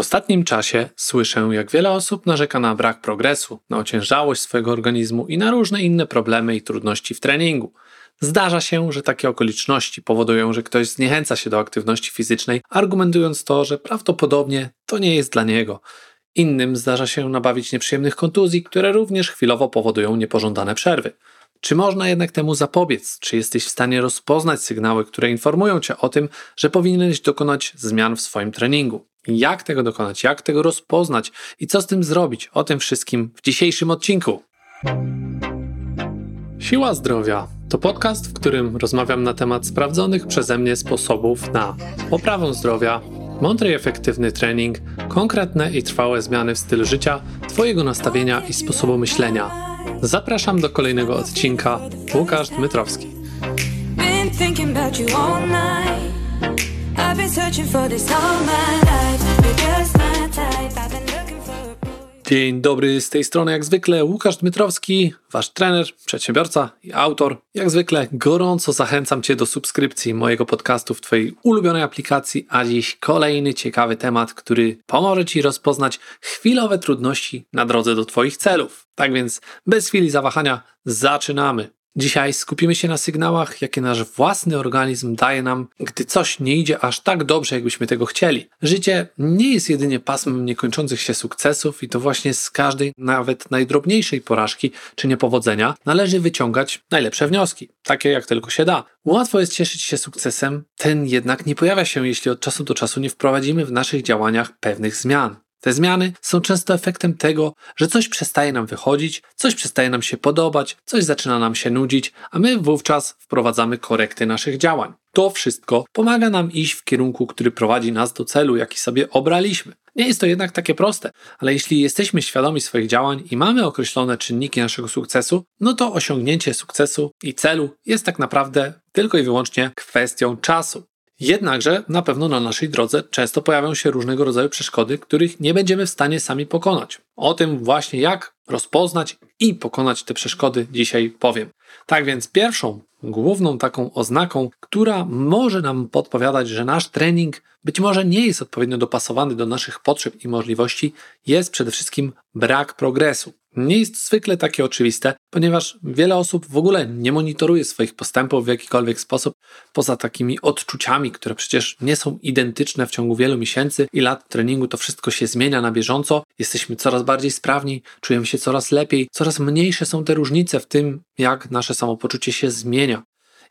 ostatnim czasie słyszę, jak wiele osób narzeka na brak progresu, na ociężałość swojego organizmu i na różne inne problemy i trudności w treningu. Zdarza się, że takie okoliczności powodują, że ktoś zniechęca się do aktywności fizycznej, argumentując to, że prawdopodobnie to nie jest dla niego. Innym zdarza się nabawić nieprzyjemnych kontuzji, które również chwilowo powodują niepożądane przerwy. Czy można jednak temu zapobiec? Czy jesteś w stanie rozpoznać sygnały, które informują cię o tym, że powinieneś dokonać zmian w swoim treningu? Jak tego dokonać? Jak tego rozpoznać? I co z tym zrobić? O tym wszystkim w dzisiejszym odcinku. Siła zdrowia to podcast, w którym rozmawiam na temat sprawdzonych przeze mnie sposobów na poprawę zdrowia, mądry i efektywny trening, konkretne i trwałe zmiany w stylu życia, Twojego nastawienia i sposobu myślenia. Zapraszam do kolejnego odcinka. Łukasz Dmytrowski. Dzień dobry, z tej strony jak zwykle Łukasz Dmytrowski, wasz trener, przedsiębiorca i autor. Jak zwykle gorąco zachęcam cię do subskrypcji mojego podcastu w twojej ulubionej aplikacji, a dziś kolejny ciekawy temat, który pomoże ci rozpoznać chwilowe trudności na drodze do twoich celów. Tak więc bez chwili zawahania zaczynamy. Dzisiaj skupimy się na sygnałach, jakie nasz własny organizm daje nam, gdy coś nie idzie aż tak dobrze, jakbyśmy tego chcieli. Życie nie jest jedynie pasmem niekończących się sukcesów i to właśnie z każdej, nawet najdrobniejszej porażki czy niepowodzenia należy wyciągać najlepsze wnioski, takie jak tylko się da. Łatwo jest cieszyć się sukcesem, ten jednak nie pojawia się, jeśli od czasu do czasu nie wprowadzimy w naszych działaniach pewnych zmian. Te zmiany są często efektem tego, że coś przestaje nam wychodzić, coś przestaje nam się podobać, coś zaczyna nam się nudzić, a my wówczas wprowadzamy korekty naszych działań. To wszystko pomaga nam iść w kierunku, który prowadzi nas do celu, jaki sobie obraliśmy. Nie jest to jednak takie proste, ale jeśli jesteśmy świadomi swoich działań i mamy określone czynniki naszego sukcesu, no to osiągnięcie sukcesu i celu jest tak naprawdę tylko i wyłącznie kwestią czasu. Jednakże na pewno na naszej drodze często pojawią się różnego rodzaju przeszkody, których nie będziemy w stanie sami pokonać. O tym właśnie jak rozpoznać i pokonać te przeszkody dzisiaj powiem. Tak więc pierwszą, główną taką oznaką, która może nam podpowiadać, że nasz trening być może nie jest odpowiednio dopasowany do naszych potrzeb i możliwości, jest przede wszystkim brak progresu nie jest zwykle takie oczywiste, ponieważ wiele osób w ogóle nie monitoruje swoich postępów w jakikolwiek sposób, poza takimi odczuciami, które przecież nie są identyczne w ciągu wielu miesięcy i lat treningu. To wszystko się zmienia na bieżąco, jesteśmy coraz bardziej sprawni, czujemy się coraz lepiej, coraz mniejsze są te różnice w tym, jak nasze samopoczucie się zmienia.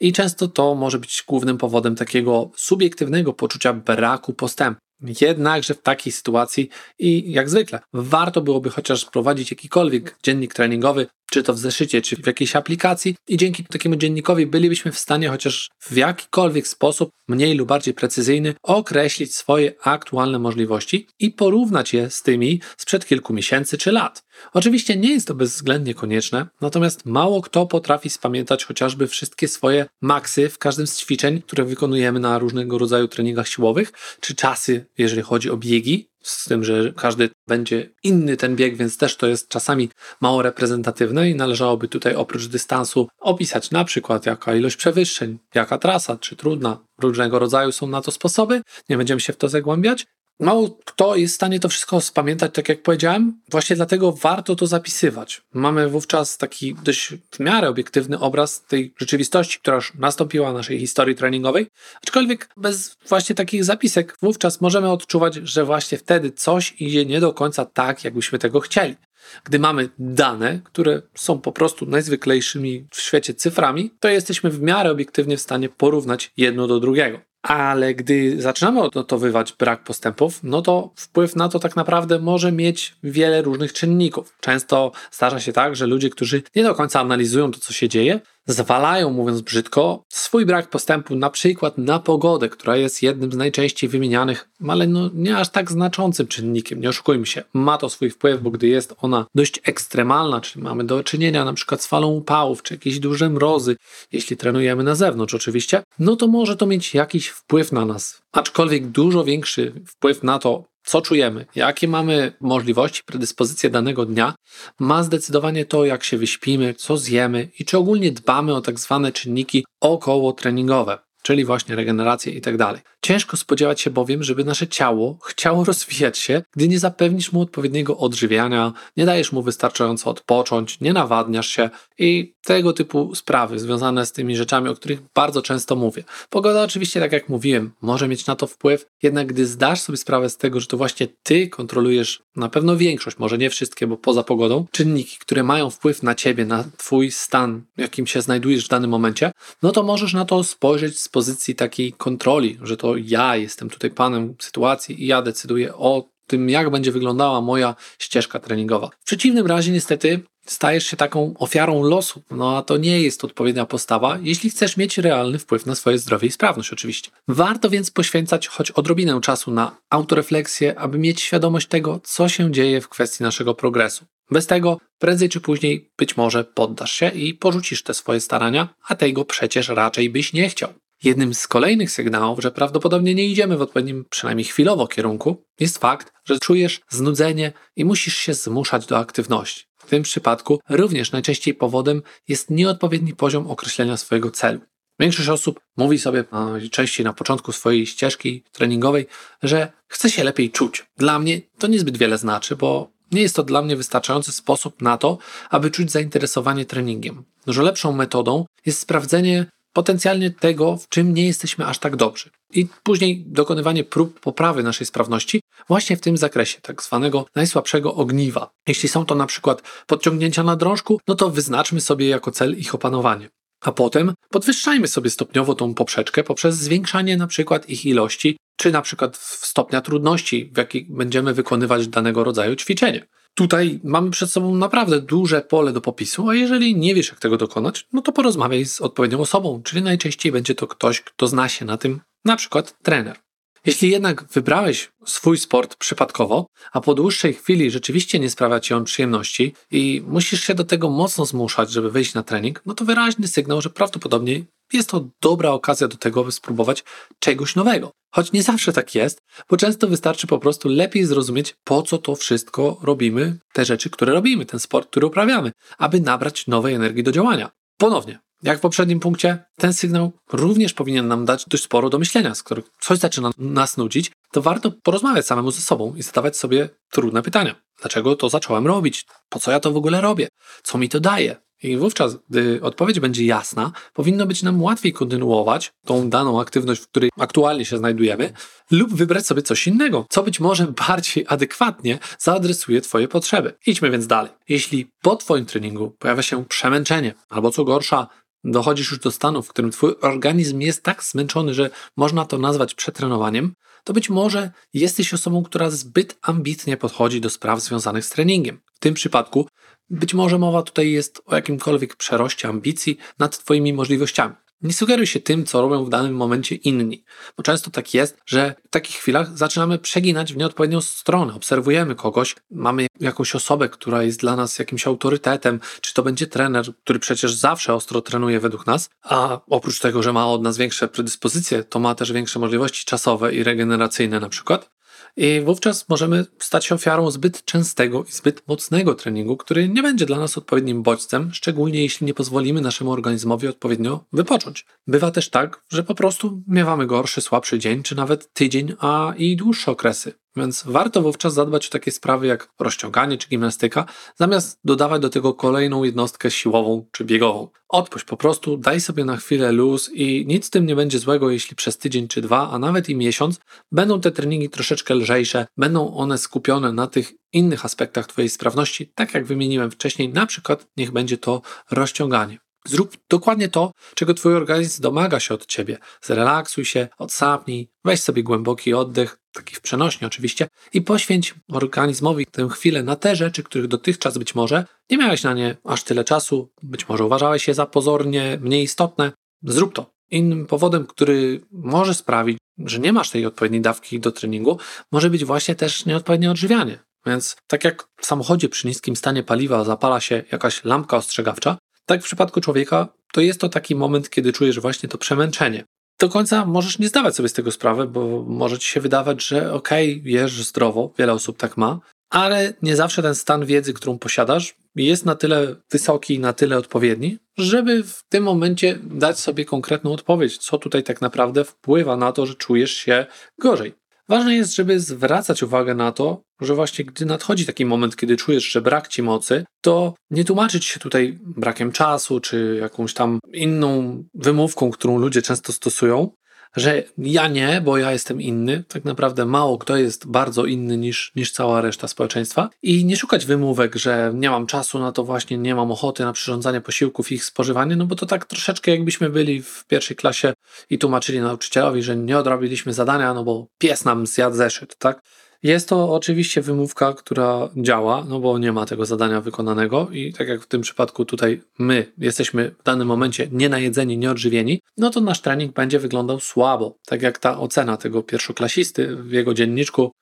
I często to może być głównym powodem takiego subiektywnego poczucia braku postępu. Jednakże w takiej sytuacji i jak zwykle warto byłoby chociaż prowadzić jakikolwiek dziennik treningowy, czy to w zeszycie, czy w jakiejś aplikacji, i dzięki takiemu dziennikowi bylibyśmy w stanie chociaż w jakikolwiek sposób, mniej lub bardziej precyzyjny, określić swoje aktualne możliwości i porównać je z tymi sprzed kilku miesięcy czy lat. Oczywiście nie jest to bezwzględnie konieczne, natomiast mało kto potrafi spamiętać chociażby wszystkie swoje maksy w każdym z ćwiczeń, które wykonujemy na różnego rodzaju treningach siłowych, czy czasy, jeżeli chodzi o biegi, z tym, że każdy będzie inny ten bieg, więc też to jest czasami mało reprezentatywne i należałoby tutaj oprócz dystansu opisać na przykład jaka ilość przewyższeń, jaka trasa, czy trudna. Różnego rodzaju są na to sposoby, nie będziemy się w to zagłębiać. Mało kto jest w stanie to wszystko spamiętać, tak jak powiedziałem, właśnie dlatego warto to zapisywać. Mamy wówczas taki dość w miarę obiektywny obraz tej rzeczywistości, która już nastąpiła w naszej historii treningowej, aczkolwiek bez właśnie takich zapisek wówczas możemy odczuwać, że właśnie wtedy coś idzie nie do końca tak, jakbyśmy tego chcieli. Gdy mamy dane, które są po prostu najzwyklejszymi w świecie cyframi, to jesteśmy w miarę obiektywnie w stanie porównać jedno do drugiego. Ale gdy zaczynamy odnotowywać brak postępów, no to wpływ na to tak naprawdę może mieć wiele różnych czynników. Często zdarza się tak, że ludzie, którzy nie do końca analizują to, co się dzieje, zwalają, mówiąc brzydko, swój brak postępu na przykład na pogodę, która jest jednym z najczęściej wymienianych, ale no nie aż tak znaczącym czynnikiem, nie oszukujmy się. Ma to swój wpływ, bo gdy jest ona dość ekstremalna, czyli mamy do czynienia na przykład z falą upałów, czy jakieś duże mrozy, jeśli trenujemy na zewnątrz oczywiście, no to może to mieć jakiś wpływ na nas. Aczkolwiek dużo większy wpływ na to, co czujemy, jakie mamy możliwości, predyspozycje danego dnia, ma zdecydowanie to, jak się wyśpimy, co zjemy i czy ogólnie dbamy o tak zwane czynniki około treningowe. Czyli właśnie regenerację i tak dalej. Ciężko spodziewać się bowiem, żeby nasze ciało chciało rozwijać się, gdy nie zapewnisz mu odpowiedniego odżywiania, nie dajesz mu wystarczająco odpocząć, nie nawadniasz się i tego typu sprawy związane z tymi rzeczami, o których bardzo często mówię. Pogoda oczywiście, tak jak mówiłem, może mieć na to wpływ, jednak gdy zdasz sobie sprawę z tego, że to właśnie ty kontrolujesz na pewno większość, może nie wszystkie, bo poza pogodą, czynniki, które mają wpływ na ciebie, na twój stan, w jakim się znajdujesz w danym momencie, no to możesz na to spojrzeć z pozycji takiej kontroli, że to ja jestem tutaj panem sytuacji i ja decyduję o tym, jak będzie wyglądała moja ścieżka treningowa. W przeciwnym razie, niestety, stajesz się taką ofiarą losu. No a to nie jest odpowiednia postawa, jeśli chcesz mieć realny wpływ na swoje zdrowie i sprawność, oczywiście. Warto więc poświęcać choć odrobinę czasu na autorefleksję, aby mieć świadomość tego, co się dzieje w kwestii naszego progresu. Bez tego prędzej czy później być może poddasz się i porzucisz te swoje starania, a tego przecież raczej byś nie chciał. Jednym z kolejnych sygnałów, że prawdopodobnie nie idziemy w odpowiednim, przynajmniej chwilowo, kierunku, jest fakt, że czujesz znudzenie i musisz się zmuszać do aktywności. W tym przypadku również najczęściej powodem jest nieodpowiedni poziom określenia swojego celu. Większość osób mówi sobie częściej na początku swojej ścieżki treningowej, że chce się lepiej czuć. Dla mnie to niezbyt wiele znaczy, bo nie jest to dla mnie wystarczający sposób na to, aby czuć zainteresowanie treningiem. Że lepszą metodą jest sprawdzenie potencjalnie tego, w czym nie jesteśmy aż tak dobrzy. I później dokonywanie prób poprawy naszej sprawności właśnie w tym zakresie, tak zwanego najsłabszego ogniwa. Jeśli są to na przykład podciągnięcia na drążku, no to wyznaczmy sobie jako cel ich opanowanie. A potem podwyższajmy sobie stopniowo tą poprzeczkę poprzez zwiększanie na przykład ich ilości, czy na przykład stopnia trudności, w jakiej będziemy wykonywać danego rodzaju ćwiczenie. Tutaj mamy przed sobą naprawdę duże pole do popisu, a jeżeli nie wiesz, jak tego dokonać, no to porozmawiaj z odpowiednią osobą, czyli najczęściej będzie to ktoś, kto zna się na tym, na przykład trener. Jeśli jednak wybrałeś swój sport przypadkowo, a po dłuższej chwili rzeczywiście nie sprawia ci on przyjemności i musisz się do tego mocno zmuszać, żeby wyjść na trening, no to wyraźny sygnał, że prawdopodobnie jest to dobra okazja do tego, by spróbować czegoś nowego. Choć nie zawsze tak jest, bo często wystarczy po prostu lepiej zrozumieć, po co to wszystko robimy, te rzeczy, które robimy, ten sport, który uprawiamy, aby nabrać nowej energii do działania. Ponownie, jak w poprzednim punkcie, ten sygnał również powinien nam dać dość sporo do myślenia. Skoro coś zaczyna nas nudzić, to warto porozmawiać samemu ze sobą i zadawać sobie trudne pytania. Dlaczego to zacząłem robić? Po co ja to w ogóle robię? Co mi to daje? I wówczas, gdy odpowiedź będzie jasna, powinno być nam łatwiej kontynuować tą daną aktywność, w której aktualnie się znajdujemy, lub wybrać sobie coś innego, co być może bardziej adekwatnie zaadresuje Twoje potrzeby. Idźmy więc dalej. Jeśli po Twoim treningu pojawia się przemęczenie, albo co gorsza, dochodzisz już do stanu, w którym Twój organizm jest tak zmęczony, że można to nazwać przetrenowaniem, to być może jesteś osobą, która zbyt ambitnie podchodzi do spraw związanych z treningiem. W tym przypadku być może mowa tutaj jest o jakimkolwiek przeroście ambicji nad Twoimi możliwościami. Nie sugeruj się tym, co robią w danym momencie inni, bo często tak jest, że w takich chwilach zaczynamy przeginać w nieodpowiednią stronę. Obserwujemy kogoś, mamy jakąś osobę, która jest dla nas jakimś autorytetem, czy to będzie trener, który przecież zawsze ostro trenuje według nas, a oprócz tego, że ma od nas większe predyspozycje, to ma też większe możliwości czasowe i regeneracyjne na przykład. I wówczas możemy stać się ofiarą zbyt częstego i zbyt mocnego treningu, który nie będzie dla nas odpowiednim bodźcem, szczególnie jeśli nie pozwolimy naszemu organizmowi odpowiednio wypocząć. Bywa też tak, że po prostu miewamy gorszy, słabszy dzień, czy nawet tydzień, a i dłuższe okresy. Więc warto wówczas zadbać o takie sprawy jak rozciąganie czy gimnastyka, zamiast dodawać do tego kolejną jednostkę siłową czy biegową. Odpuść po prostu, daj sobie na chwilę luz i nic z tym nie będzie złego, jeśli przez tydzień czy dwa, a nawet i miesiąc będą te treningi troszeczkę lżejsze, będą one skupione na tych innych aspektach Twojej sprawności, tak jak wymieniłem wcześniej, na przykład niech będzie to rozciąganie. Zrób dokładnie to, czego Twój organizm domaga się od Ciebie. Zrelaksuj się, odsapnij, weź sobie głęboki oddech, taki w przenośni oczywiście, i poświęć organizmowi tę chwilę na te rzeczy, których dotychczas być może nie miałeś na nie aż tyle czasu, być może uważałeś je za pozornie mniej istotne. Zrób to. Innym powodem, który może sprawić, że nie masz tej odpowiedniej dawki do treningu, może być właśnie też nieodpowiednie odżywianie. Więc tak jak w samochodzie przy niskim stanie paliwa zapala się jakaś lampka ostrzegawcza, tak w przypadku człowieka to jest to taki moment, kiedy czujesz właśnie to przemęczenie. Do końca możesz nie zdawać sobie z tego sprawy, bo może ci się wydawać, że okej, okay, jesz zdrowo, wiele osób tak ma, ale nie zawsze ten stan wiedzy, którą posiadasz, jest na tyle wysoki, na tyle odpowiedni, żeby w tym momencie dać sobie konkretną odpowiedź, co tutaj tak naprawdę wpływa na to, że czujesz się gorzej. Ważne jest, żeby zwracać uwagę na to, że właśnie gdy nadchodzi taki moment, kiedy czujesz, że brak ci mocy, to nie tłumaczyć się tutaj brakiem czasu czy jakąś tam inną wymówką, którą ludzie często stosują, że ja nie, bo ja jestem inny. Tak naprawdę mało kto jest bardzo inny niż, niż cała reszta społeczeństwa. I nie szukać wymówek, że nie mam czasu na to, właśnie nie mam ochoty na przyrządzanie posiłków i ich spożywanie, no bo to tak troszeczkę jakbyśmy byli w pierwszej klasie i tłumaczyli nauczycielowi, że nie odrobiliśmy zadania, no bo pies nam zjadł zeszyt, tak? Jest to oczywiście wymówka, która działa, no bo nie ma tego zadania wykonanego i tak jak w tym przypadku tutaj my jesteśmy w danym momencie nie najedzeni, nie odżywieni, no to nasz trening będzie wyglądał słabo. Tak jak ta ocena tego pierwszoklasisty w jego dzienniczku,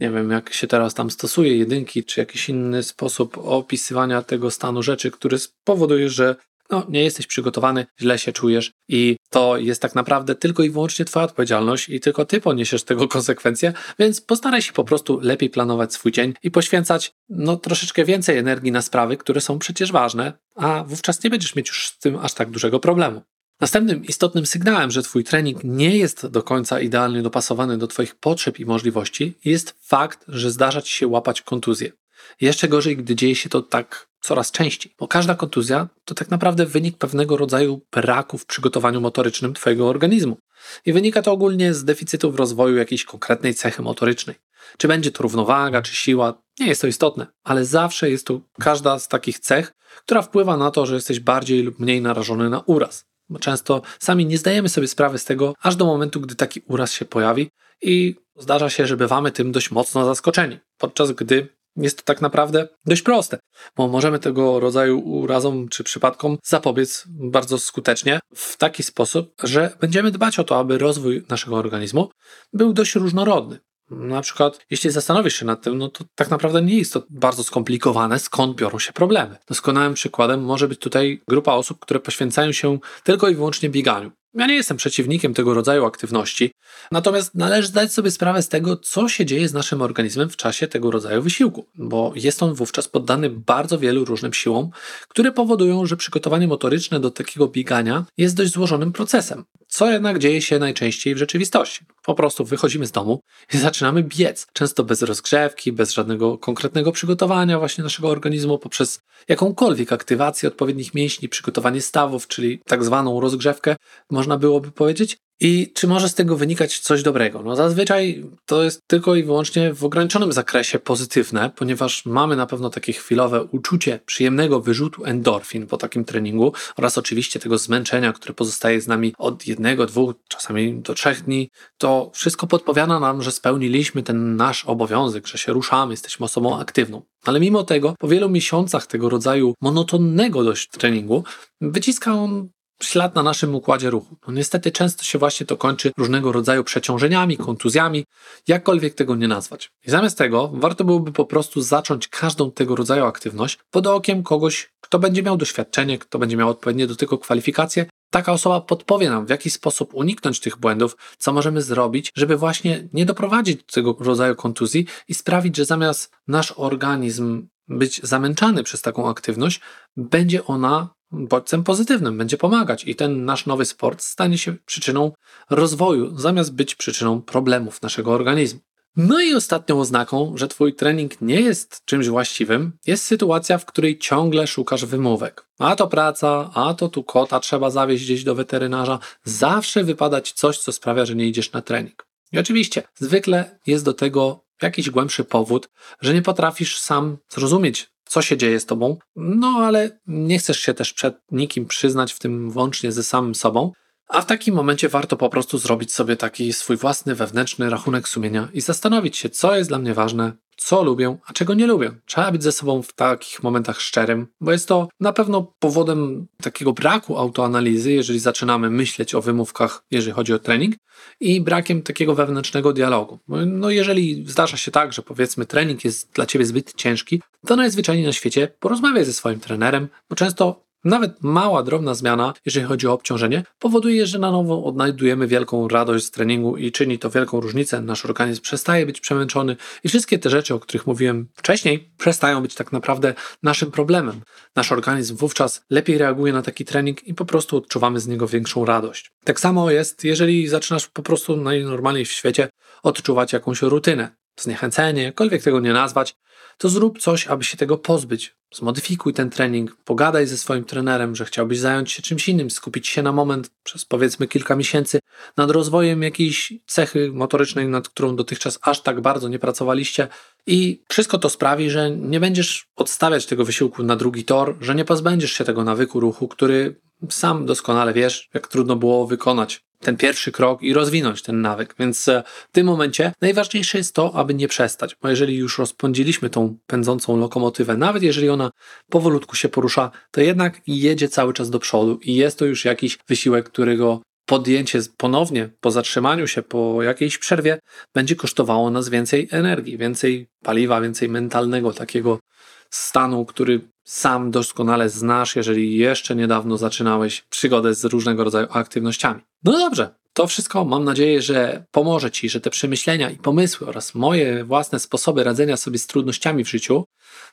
nie wiem jak się teraz tam stosuje, jedynki czy jakiś inny sposób opisywania tego stanu rzeczy, który spowoduje, że no, nie jesteś przygotowany, źle się czujesz i to jest tak naprawdę tylko i wyłącznie Twoja odpowiedzialność i tylko Ty poniesiesz tego konsekwencje, więc postaraj się po prostu lepiej planować swój dzień i poświęcać no, troszeczkę więcej energii na sprawy, które są przecież ważne, a wówczas nie będziesz mieć już z tym aż tak dużego problemu. Następnym istotnym sygnałem, że Twój trening nie jest do końca idealnie dopasowany do Twoich potrzeb i możliwości, jest fakt, że zdarza Ci się łapać kontuzję. Jeszcze gorzej, gdy dzieje się to tak coraz częściej, bo każda kontuzja to tak naprawdę wynik pewnego rodzaju braku w przygotowaniu motorycznym Twojego organizmu. I wynika to ogólnie z deficytu w rozwoju jakiejś konkretnej cechy motorycznej. Czy będzie to równowaga, czy siła, nie jest to istotne, ale zawsze jest to każda z takich cech, która wpływa na to, że jesteś bardziej lub mniej narażony na uraz. Bo często sami nie zdajemy sobie sprawy z tego, aż do momentu, gdy taki uraz się pojawi i zdarza się, że bywamy tym dość mocno zaskoczeni, podczas gdy jest to tak naprawdę dość proste, bo możemy tego rodzaju urazom czy przypadkom zapobiec bardzo skutecznie w taki sposób, że będziemy dbać o to, aby rozwój naszego organizmu był dość różnorodny. Na przykład, jeśli zastanowisz się nad tym, no to tak naprawdę nie jest to bardzo skomplikowane, skąd biorą się problemy. Doskonałym przykładem może być tutaj grupa osób, które poświęcają się tylko i wyłącznie bieganiu. Ja nie jestem przeciwnikiem tego rodzaju aktywności, natomiast należy zdać sobie sprawę z tego, co się dzieje z naszym organizmem w czasie tego rodzaju wysiłku, bo jest on wówczas poddany bardzo wielu różnym siłom, które powodują, że przygotowanie motoryczne do takiego biegania jest dość złożonym procesem. Co jednak dzieje się najczęściej w rzeczywistości? Po prostu wychodzimy z domu i zaczynamy biec, często bez rozgrzewki, bez żadnego konkretnego przygotowania właśnie naszego organizmu poprzez jakąkolwiek aktywację odpowiednich mięśni, przygotowanie stawów, czyli tak zwaną rozgrzewkę, można byłoby powiedzieć. I czy może z tego wynikać coś dobrego? No zazwyczaj to jest tylko i wyłącznie w ograniczonym zakresie pozytywne, ponieważ mamy na pewno takie chwilowe uczucie przyjemnego wyrzutu endorfin po takim treningu oraz oczywiście tego zmęczenia, które pozostaje z nami od jednego, dwóch, czasami do trzech dni. To wszystko podpowiada nam, że spełniliśmy ten nasz obowiązek, że się ruszamy, jesteśmy osobą aktywną. Ale mimo tego, po wielu miesiącach tego rodzaju monotonnego dość treningu, wyciska on ślad na naszym układzie ruchu. No niestety często się właśnie to kończy różnego rodzaju przeciążeniami, kontuzjami, jakkolwiek tego nie nazwać. I zamiast tego warto byłoby po prostu zacząć każdą tego rodzaju aktywność pod okiem kogoś, kto będzie miał doświadczenie, kto będzie miał odpowiednie do tego kwalifikacje. Taka osoba podpowie nam, w jaki sposób uniknąć tych błędów, co możemy zrobić, żeby właśnie nie doprowadzić do tego rodzaju kontuzji i sprawić, że zamiast nasz organizm być zamęczany przez taką aktywność, będzie ona bodźcem pozytywnym, będzie pomagać i ten nasz nowy sport stanie się przyczyną rozwoju, zamiast być przyczyną problemów naszego organizmu. No i ostatnią oznaką, że Twój trening nie jest czymś właściwym, jest sytuacja, w której ciągle szukasz wymówek. A to praca, a to tu kota trzeba zawieźć gdzieś do weterynarza. Zawsze wypadać coś, co sprawia, że nie idziesz na trening. I oczywiście, zwykle jest do tego jakiś głębszy powód, że nie potrafisz sam zrozumieć co się dzieje z tobą, no ale nie chcesz się też przed nikim przyznać, w tym włącznie ze samym sobą. A w takim momencie warto po prostu zrobić sobie taki swój własny wewnętrzny rachunek sumienia i zastanowić się, co jest dla mnie ważne, co lubię, a czego nie lubię. Trzeba być ze sobą w takich momentach szczerym, bo jest to na pewno powodem takiego braku autoanalizy, jeżeli zaczynamy myśleć o wymówkach, jeżeli chodzi o trening, i brakiem takiego wewnętrznego dialogu. No, jeżeli zdarza się tak, że powiedzmy trening jest dla ciebie zbyt ciężki, to najzwyczajniej na świecie porozmawiaj ze swoim trenerem, bo często Nawet mała, drobna zmiana, jeżeli chodzi o obciążenie, powoduje, że na nowo odnajdujemy wielką radość z treningu i czyni to wielką różnicę. Nasz organizm przestaje być przemęczony i wszystkie te rzeczy, o których mówiłem wcześniej, przestają być tak naprawdę naszym problemem. Nasz organizm wówczas lepiej reaguje na taki trening i po prostu odczuwamy z niego większą radość. Tak samo jest, jeżeli zaczynasz po prostu najnormalniej w świecie odczuwać jakąś rutynę zniechęcenie, jakkolwiek tego nie nazwać, to zrób coś, aby się tego pozbyć. Zmodyfikuj ten trening, pogadaj ze swoim trenerem, że chciałbyś zająć się czymś innym, skupić się na moment przez powiedzmy kilka miesięcy nad rozwojem jakiejś cechy motorycznej, nad którą dotychczas aż tak bardzo nie pracowaliście. I wszystko to sprawi, że nie będziesz odstawiać tego wysiłku na drugi tor, że nie pozbędziesz się tego nawyku ruchu, który sam doskonale wiesz, jak trudno było wykonać ten pierwszy krok i rozwinąć ten nawyk. Więc e, w tym momencie najważniejsze jest to, aby nie przestać, bo jeżeli już rozpędziliśmy tą pędzącą lokomotywę, nawet jeżeli ona powolutku się porusza, to jednak jedzie cały czas do przodu i jest to już jakiś wysiłek, którego podjęcie ponownie po zatrzymaniu się, po jakiejś przerwie, będzie kosztowało nas więcej energii, więcej paliwa, więcej mentalnego takiego stanu, który sam doskonale znasz, jeżeli jeszcze niedawno zaczynałeś przygodę z różnego rodzaju aktywnościami. No dobrze, to wszystko mam nadzieję, że pomoże Ci, że te przemyślenia i pomysły oraz moje własne sposoby radzenia sobie z trudnościami w życiu,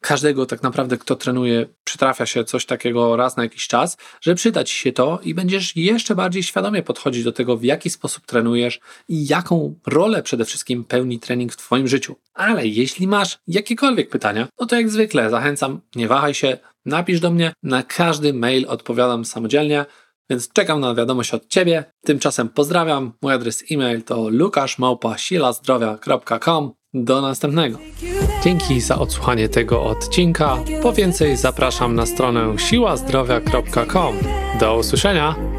każdego tak naprawdę, kto trenuje, przytrafia się coś takiego raz na jakiś czas, że przyda Ci się to i będziesz jeszcze bardziej świadomie podchodzić do tego, w jaki sposób trenujesz i jaką rolę przede wszystkim pełni trening w Twoim życiu. Ale jeśli masz jakiekolwiek pytania, no to jak zwykle zachęcam, nie wahaj się, napisz do mnie, na każdy mail odpowiadam samodzielnie. Więc czekam na wiadomość od Ciebie. Tymczasem pozdrawiam. Mój adres e-mail to lukaszmałpa.silazdrowia.com. Do następnego. Dzięki za odsłuchanie tego odcinka. Po więcej zapraszam na stronę siłazdrowia.com. Do usłyszenia.